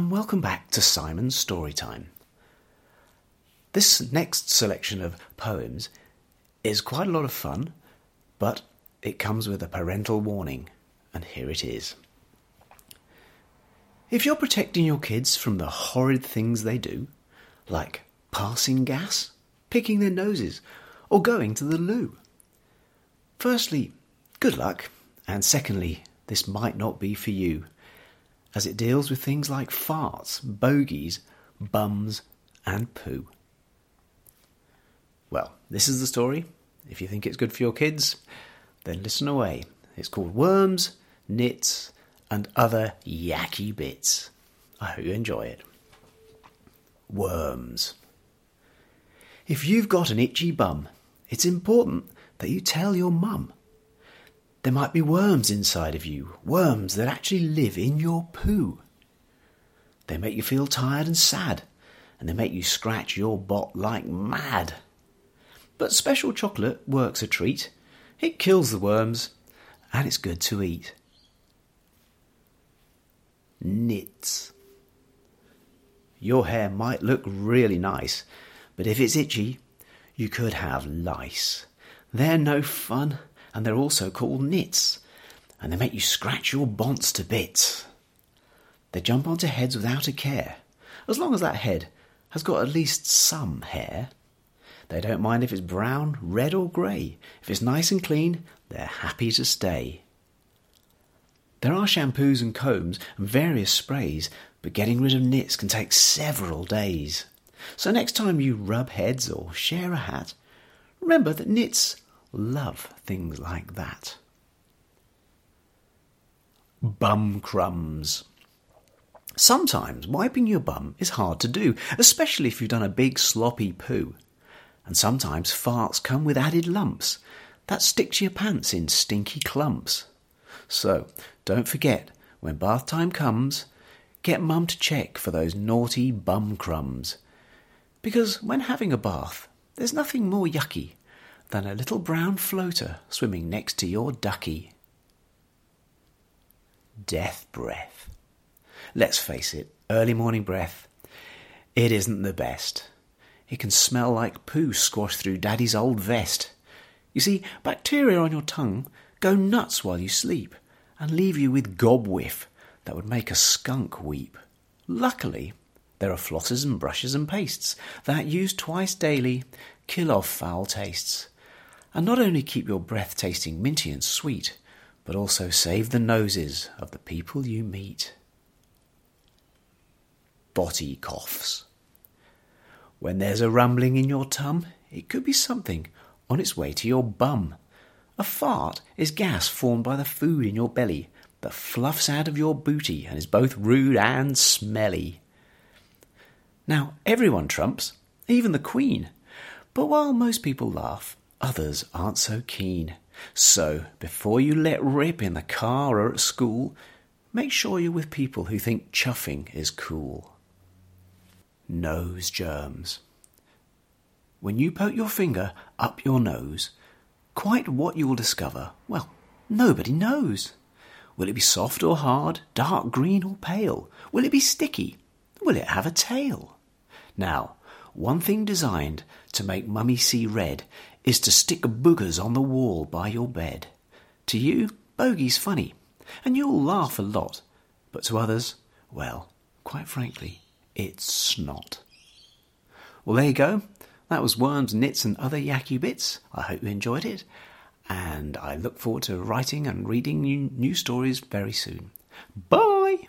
and welcome back to Simon's Storytime. This next selection of poems is quite a lot of fun, but it comes with a parental warning, and here it is. If you're protecting your kids from the horrid things they do, like passing gas, picking their noses, or going to the loo, firstly, good luck, and secondly, this might not be for you, as it deals with things like farts, bogies, bums, and poo. Well, this is the story. If you think it's good for your kids, then listen away. It's called Worms, Nits, and Other Yacky Bits. I hope you enjoy it. Worms. If you've got an itchy bum, it's important that you tell your mum. There might be worms inside of you, worms that actually live in your poo. They make you feel tired and sad, and they make you scratch your bot like mad. But special chocolate works a treat. It kills the worms, and it's good to eat. Nits. Your hair might look really nice, but if it's itchy, you could have lice. They're no fun, and they're also called nits, and they make you scratch your bonts to bits. They jump onto heads without a care, as long as that head has got at least some hair. They don't mind if it's brown, red, or grey. If it's nice and clean, they're happy to stay. There are shampoos and combs and various sprays, but getting rid of nits can take several days. So next time you rub heads or share a hat, remember that nits love things like that. Bum crumbs. Sometimes wiping your bum is hard to do, especially if you've done a big sloppy poo and sometimes farts come with added lumps that stick to your pants in stinky clumps. So don't forget, when bath time comes, get mum to check for those naughty bum crumbs. Because when having a bath, there's nothing more yucky than a little brown floater swimming next to your ducky. Death breath. Let's face it, early morning breath, it isn't the best. It can smell like poo squashed through Daddy's old vest. You see, bacteria on your tongue go nuts while you sleep and leave you with gob whiff that would make a skunk weep. Luckily, there are flosses and brushes and pastes that, used twice daily, kill off foul tastes, and not only keep your breath tasting minty and sweet, but also save the noses of the people you meet. Botty coughs. When there's a rumbling in your tum, it could be something on its way to your bum. A fart is gas formed by the food in your belly that fluffs out of your booty and is both rude and smelly. Now, everyone trumps, even the Queen. But while most people laugh, others aren't so keen. So, before you let rip in the car or at school, make sure you're with people who think chuffing is cool nose germs. When you poke your finger up your nose, quite what you will discover, well, nobody knows. Will it be soft or hard, dark green or pale? Will it be sticky? Will it have a tail? Now, one thing designed to make mummy see red is to stick boogers on the wall by your bed. To you, bogey's funny, and you'll laugh a lot, but to others, well, quite frankly, it's snot. Well, there you go. That was Worms, Nits, and Other Yacky Bits. I hope you enjoyed it, and I look forward to writing and reading new stories very soon. Bye!